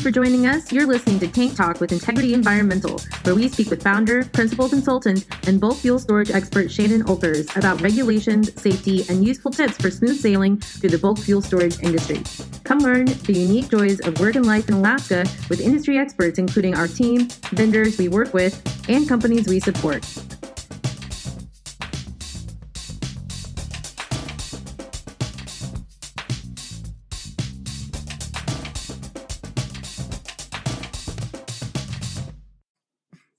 you for joining us. You're listening to Tank Talk with Integrity Environmental, where we speak with founder, principal consultant, and bulk fuel storage expert Shannon Olkers about regulations, safety, and useful tips for smooth sailing through the bulk fuel storage industry. Come learn the unique joys of work and life in Alaska with industry experts, including our team, vendors we work with, and companies we support.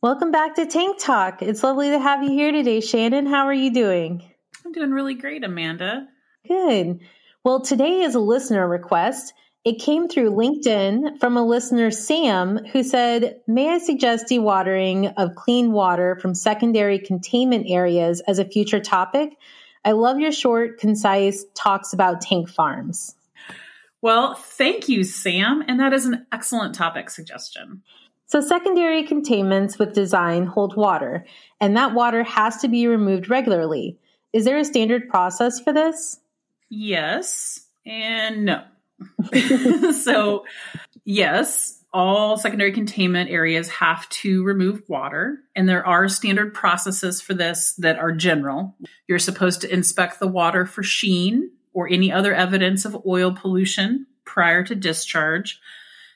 Welcome back to Tank Talk. It's lovely to have you here today, Shannon. How are you doing? I'm doing really great, Amanda. Good. Well, today is a listener request. It came through LinkedIn from a listener, Sam, who said, May I suggest dewatering of clean water from secondary containment areas as a future topic? I love your short, concise talks about tank farms. Well, thank you, Sam. And that is an excellent topic suggestion. So, secondary containments with design hold water, and that water has to be removed regularly. Is there a standard process for this? Yes, and no. so, yes, all secondary containment areas have to remove water, and there are standard processes for this that are general. You're supposed to inspect the water for sheen or any other evidence of oil pollution prior to discharge.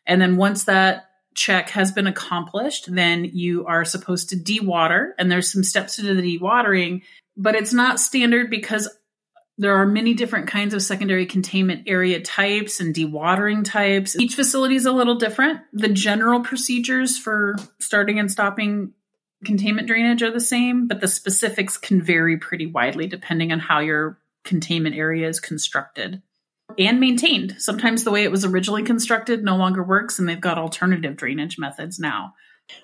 And then once that check has been accomplished, then you are supposed to dewater. And there's some steps to the dewatering, but it's not standard because there are many different kinds of secondary containment area types and dewatering types. Each facility is a little different. The general procedures for starting and stopping containment drainage are the same, but the specifics can vary pretty widely depending on how your containment area is constructed and maintained. Sometimes the way it was originally constructed no longer works, and they've got alternative drainage methods now.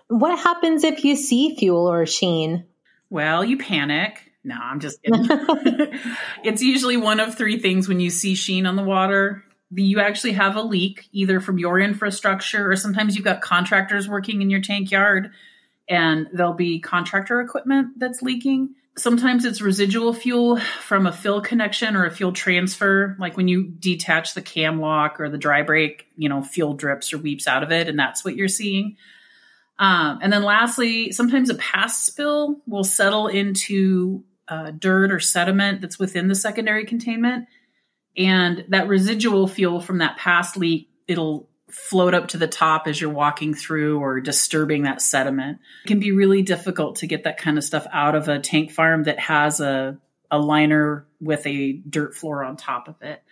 What happens if you see fuel or sheen? Well, you panic. No, I'm just kidding. it's usually one of three things when you see sheen on the water. You actually have a leak, either from your infrastructure or sometimes you've got contractors working in your tank yard and there'll be contractor equipment that's leaking sometimes it's residual fuel from a fill connection or a fuel transfer. Like when you detach the cam lock or the dry brake you know fuel drips or weeps out of it and that's what you're seeing. Um, and then lastly sometimes a past spill will settle into uh, dirt or sediment that's within the secondary containment. And that residual fuel from that past leak it'll float up to the top as you're walking through or disturbing that sediment. It can be really difficult to get that kind of stuff out of a tank farm that has a, a liner with a dirt floor on top of it.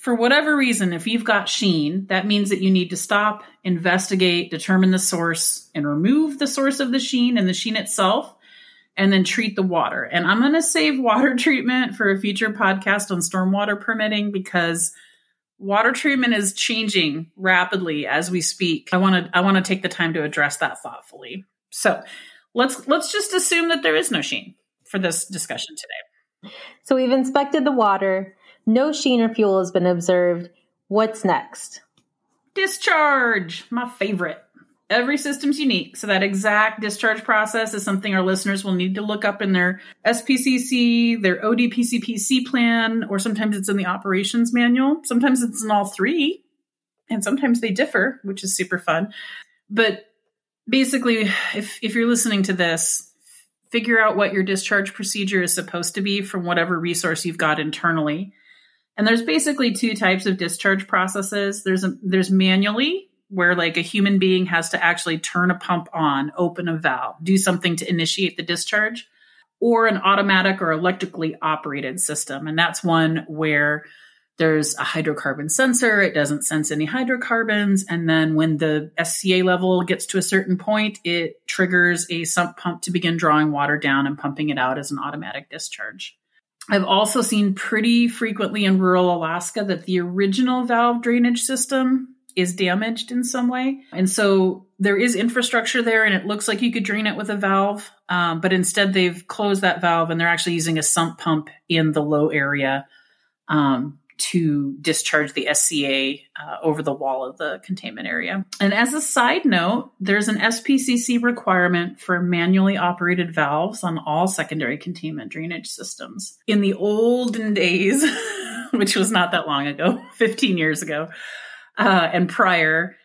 For whatever reason, if you've got sheen, that means that you need to stop, investigate, determine the source, and remove the source of the sheen and the sheen itself, and then treat the water. And I'm going to save water treatment for a future podcast on stormwater permitting because – water treatment is changing rapidly as we speak. I want to I want to take the time to address that thoughtfully. So, let's let's just assume that there is no sheen for this discussion today. So, we've inspected the water. No sheen or fuel has been observed. What's next? Discharge, my favorite. Every system's unique, so that exact discharge process is something our listeners will need to look up in their SPCC, their ODPCPC plan, or sometimes it's in the operations manual. Sometimes it's in all three, and sometimes they differ, which is super fun. But basically, if, if you're listening to this, figure out what your discharge procedure is supposed to be from whatever resource you've got internally. And there's basically two types of discharge processes. There's a, there's manually, where like a human being has to actually turn a pump on, open a valve, do something to initiate the discharge, or an automatic or electrically operated system. And that's one where there's a hydrocarbon sensor. It doesn't sense any hydrocarbons. And then when the SCA level gets to a certain point, it triggers a sump pump to begin drawing water down and pumping it out as an automatic discharge. I've also seen pretty frequently in rural Alaska that the original valve drainage system is damaged in some way. And so there is infrastructure there and it looks like you could drain it with a valve. Um, but instead they've closed that valve and they're actually using a sump pump in the low area um, to discharge the SCA uh, over the wall of the containment area. And as a side note, there's an SPCC requirement for manually operated valves on all secondary containment drainage systems. In the olden days, which was not that long ago, 15 years ago, uh, and prior,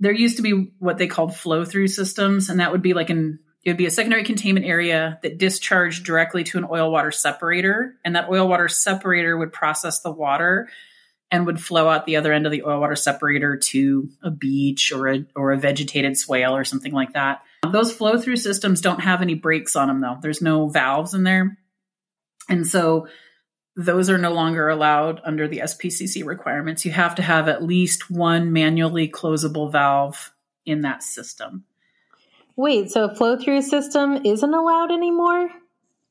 there used to be what they called flow through systems, and that would be like an it would be a secondary containment area that discharged directly to an oil water separator, and that oil water separator would process the water and would flow out the other end of the oil water separator to a beach or a or a vegetated swale or something like that. Those flow through systems don't have any brakes on them though. There's no valves in there. And so those are no longer allowed under the SPCC requirements. You have to have at least one manually closable valve in that system. Wait, so a flow through system isn't allowed anymore?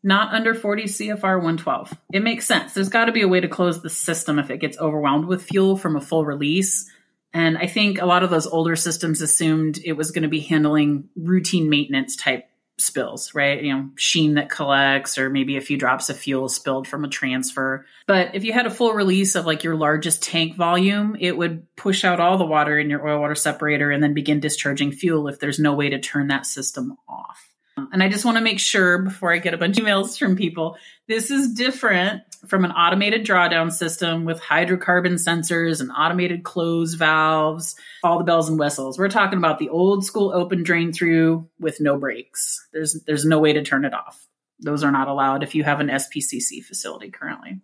Not under 40 CFR 112. It makes sense. There's got to be a way to close the system if it gets overwhelmed with fuel from a full release. And I think a lot of those older systems assumed it was going to be handling routine maintenance type spills, right? You know, sheen that collects or maybe a few drops of fuel spilled from a transfer. But if you had a full release of like your largest tank volume, it would push out all the water in your oil water separator and then begin discharging fuel if there's no way to turn that system off. And I just want to make sure before I get a bunch of emails from people, this is different from an automated drawdown system with hydrocarbon sensors and automated close valves, all the bells and whistles. We're talking about the old school open drain through with no brakes. There's there's no way to turn it off. Those are not allowed if you have an SPCC facility currently.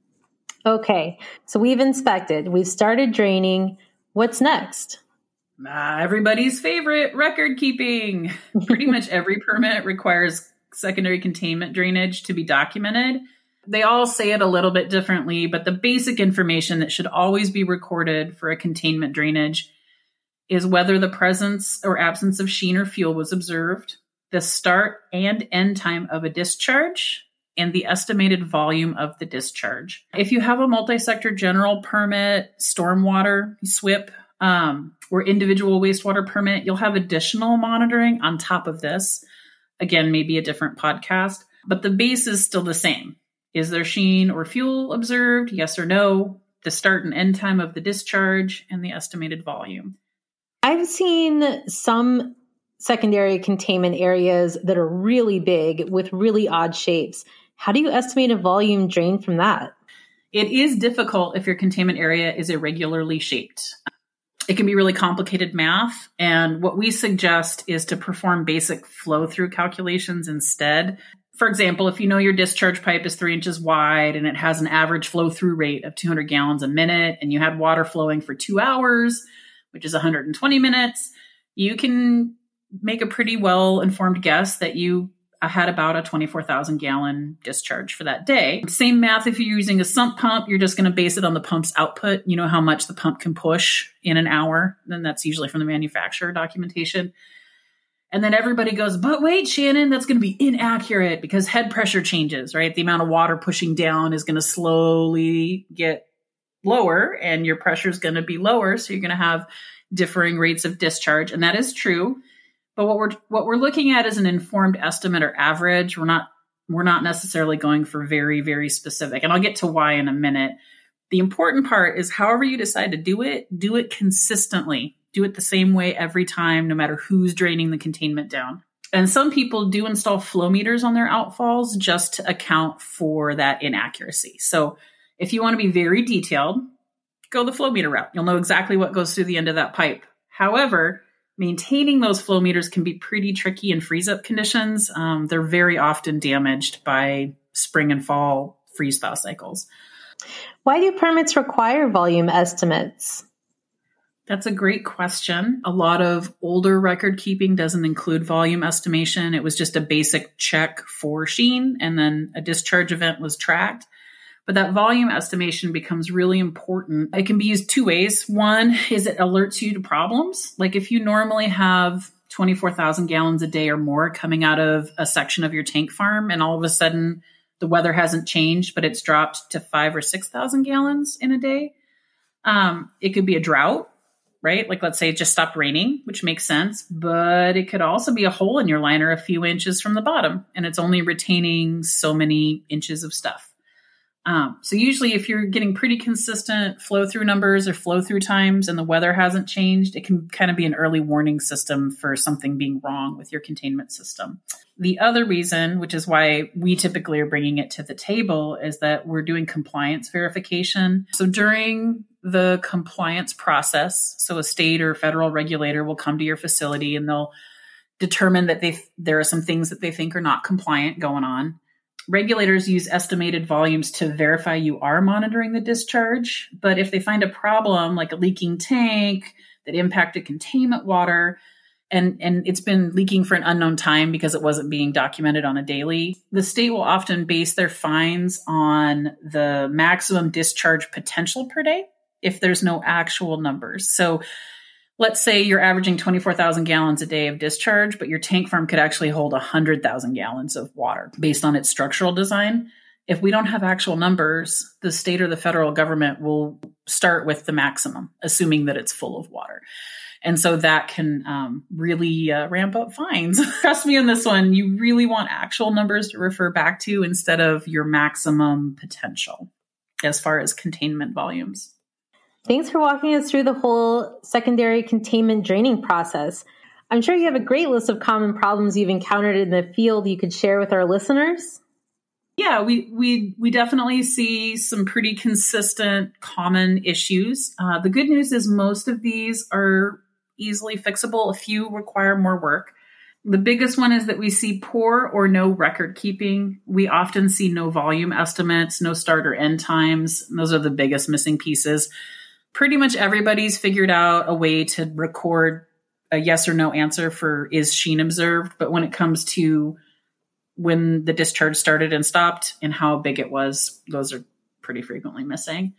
Okay. So we've inspected, we've started draining. What's next? Uh, everybody's favorite record keeping. Pretty much every permit requires secondary containment drainage to be documented. They all say it a little bit differently, but the basic information that should always be recorded for a containment drainage is whether the presence or absence of sheen or fuel was observed, the start and end time of a discharge, and the estimated volume of the discharge. If you have a multi sector general permit, stormwater, SWPPP, um, or individual wastewater permit, you'll have additional monitoring on top of this. Again, maybe a different podcast, but the base is still the same. Is there sheen or fuel observed? Yes or no? The start and end time of the discharge and the estimated volume. I've seen some secondary containment areas that are really big with really odd shapes. How do you estimate a volume drain from that? It is difficult if your containment area is irregularly shaped. It can be really complicated math. And what we suggest is to perform basic flow through calculations instead. For example, if you know your discharge pipe is three inches wide and it has an average flow through rate of 200 gallons a minute, and you had water flowing for two hours, which is 120 minutes, you can make a pretty well informed guess that you had about a 24,000 gallon discharge for that day. Same math if you're using a sump pump, you're just going to base it on the pump's output. You know how much the pump can push in an hour. Then that's usually from the manufacturer documentation. And then everybody goes, but wait, Shannon, that's going to be inaccurate because head pressure changes, right? The amount of water pushing down is going to slowly get lower and your pressure is going to be lower. So you're going to have differing rates of discharge. And that is true. But what we're what we're looking at is an informed estimate or average. We're not we're not necessarily going for very very specific. And I'll get to why in a minute. The important part is however you decide to do it, do it consistently. Do it the same way every time no matter who's draining the containment down. And some people do install flow meters on their outfalls just to account for that inaccuracy. So if you want to be very detailed, go the flow meter route. You'll know exactly what goes through the end of that pipe. However, maintaining those flow meters can be pretty tricky in freeze up conditions. Um, they're very often damaged by spring and fall freeze thaw cycles. Why do permits require volume estimates? That's a great question. A lot of older record keeping doesn't include volume estimation. It was just a basic check for sheen, and then a discharge event was tracked. But that volume estimation becomes really important. It can be used two ways. One is it alerts you to problems. Like if you normally have 24,000 gallons a day or more coming out of a section of your tank farm, and all of a sudden the weather hasn't changed, but it's dropped to five or 6,000 gallons in a day. Um, it could be a drought, right? Like let's say it just stopped raining, which makes sense, but it could also be a hole in your liner a few inches from the bottom, and it's only retaining so many inches of stuff. Um, so usually if you're getting pretty consistent flow through numbers or flow through times and the weather hasn't changed, it can kind of be an early warning system for something being wrong with your containment system. The other reason, which is why we typically are bringing it to the table, is that we're doing compliance verification. So during the compliance process. So a state or federal regulator will come to your facility and they'll determine that they there are some things that they think are not compliant going on. Regulators use estimated volumes to verify you are monitoring the discharge, but if they find a problem like a leaking tank that impacted containment water, and and it's been leaking for an unknown time because it wasn't being documented on a daily the state will often base their fines on the maximum discharge potential per day if there's no actual numbers so let's say you're averaging 24,000 gallons a day of discharge but your tank farm could actually hold 100,000 gallons of water based on its structural design if we don't have actual numbers the state or the federal government will start with the maximum assuming that it's full of water and so that can um, really uh, ramp up fines. Trust me on this one. You really want actual numbers to refer back to instead of your maximum potential as far as containment volumes. Thanks for walking us through the whole secondary containment draining process. I'm sure you have a great list of common problems you've encountered in the field you could share with our listeners. Yeah, we we we definitely see some pretty consistent common issues. Uh, the good news is most of these are easily fixable. A few require more work. The biggest one is that we see poor or no record keeping. We often see no volume estimates, no start or end times. Those are the biggest missing pieces. Pretty much everybody's figured out a way to record a yes or no answer for is sheen observed, but when it comes to when the discharge started and stopped and how big it was, those are pretty frequently missing.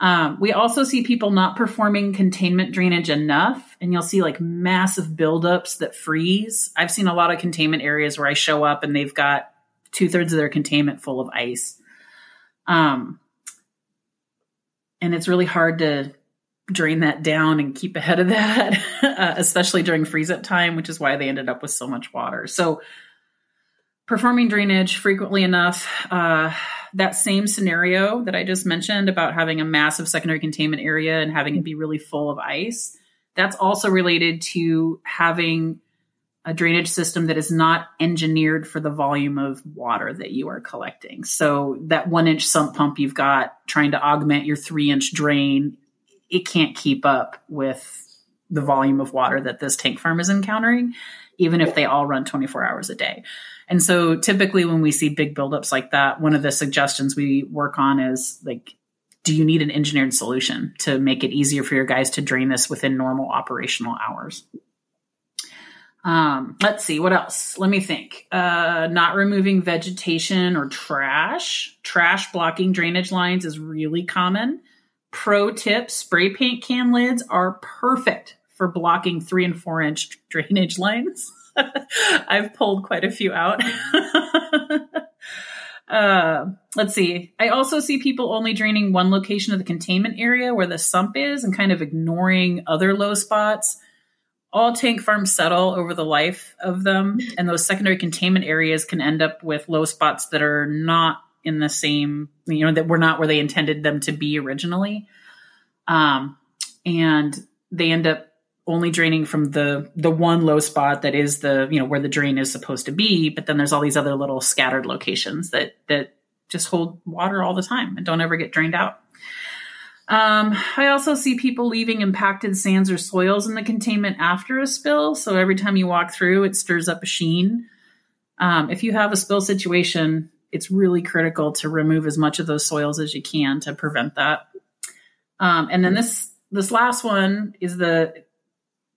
Um, we also see people not performing containment drainage enough, and you'll see like massive buildups that freeze. I've seen a lot of containment areas where I show up and they've got two thirds of their containment full of ice. Um, and it's really hard to drain that down and keep ahead of that, uh, especially during freeze up time, which is why they ended up with so much water. So, performing drainage frequently enough. Uh, that same scenario that I just mentioned about having a massive secondary containment area and having it be really full of ice, that's also related to having a drainage system that is not engineered for the volume of water that you are collecting. So that one inch sump pump you've got trying to augment your three inch drain, it can't keep up with the volume of water that this tank farm is encountering, even if they all run 24 hours a day. And so typically when we see big buildups like that, one of the suggestions we work on is like, do you need an engineered solution to make it easier for your guys to drain this within normal operational hours? Um, let's see what else. Let me think. Uh, not removing vegetation or trash. Trash blocking drainage lines is really common. Pro tip: spray paint can lids are perfect for blocking three and four inch drainage lines. I've pulled quite a few out. uh, let's see. I also see people only draining one location of the containment area where the sump is and kind of ignoring other low spots. All tank farms settle over the life of them, and those secondary containment areas can end up with low spots that are not in the same, you know, that were not where they intended them to be originally. Um, and they end up only draining from the the one low spot that is the you know where the drain is supposed to be but then there's all these other little scattered locations that that just hold water all the time and don't ever get drained out um, I also see people leaving impacted sands or soils in the containment after a spill. So every time you walk through, it stirs up a sheen. Um, if you have a spill situation, it's really critical to remove as much of those soils as you can to prevent that. Um, and then this this last one is the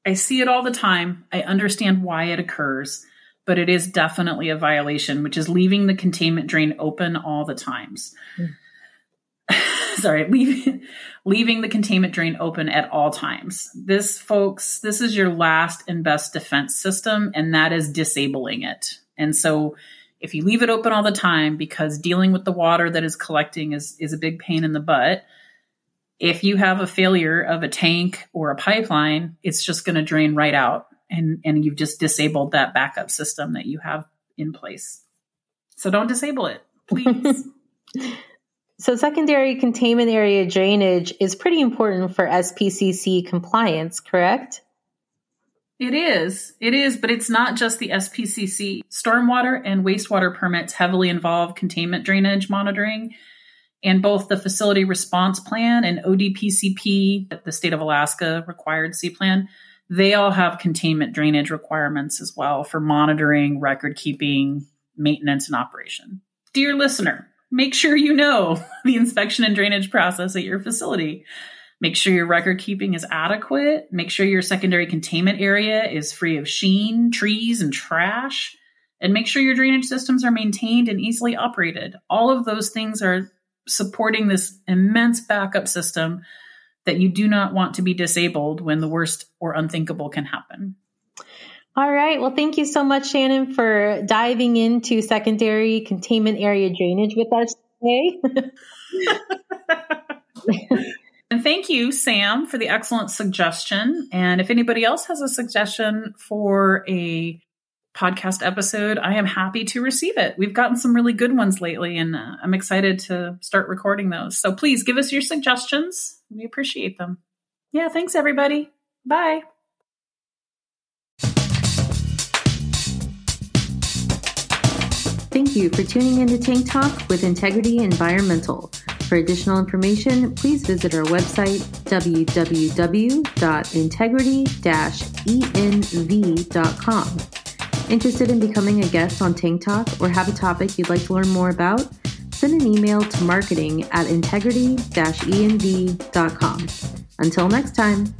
I see it all the time. I understand why it occurs, but it is definitely a violation, which is leaving the containment drain open all the times. Mm. Sorry, leaving leaving the containment drain open at all times. This folks, this is your last and best defense system and that is disabling it. And so if you leave it open all the time because dealing with the water that is collecting is is a big pain in the butt, if you have a failure of a tank or a pipeline, it's just going to drain right out and, and you've just disabled that backup system that you have in place. So don't disable it, please. so secondary containment area drainage is pretty important for SPCC compliance, correct? It is. It is, but it's not just the SPCC. Stormwater and wastewater permits heavily involve containment drainage monitoring And both the facility response plan and ODPCP, the state of Alaska required C plan, they all have containment drainage requirements as well for monitoring, record keeping, maintenance, and operation. Dear listener, make sure you know the inspection and drainage process at your facility. Make sure your record keeping is adequate. Make sure your secondary containment area is free of sheen, trees, and trash. And make sure your drainage systems are maintained and easily operated. All of those things are supporting this immense backup system that you do not want to be disabled when the worst or unthinkable can happen. All right. Well, thank you so much, Shannon, for diving into secondary containment area drainage with us today. and thank you, Sam, for the excellent suggestion. And if anybody else has a suggestion for a podcast episode, I am happy to receive it. We've gotten some really good ones lately, and uh, I'm excited to start recording those. So please give us your suggestions. We appreciate them. Yeah, thanks, everybody. Bye. Thank you for tuning in to Tank Talk with Integrity Environmental. For additional information, please visit our website www.integrity-env.com. Interested in becoming a guest on Tank Talk or have a topic you'd like to learn more about? Send an email to marketing at integrity-env.com. Until next time.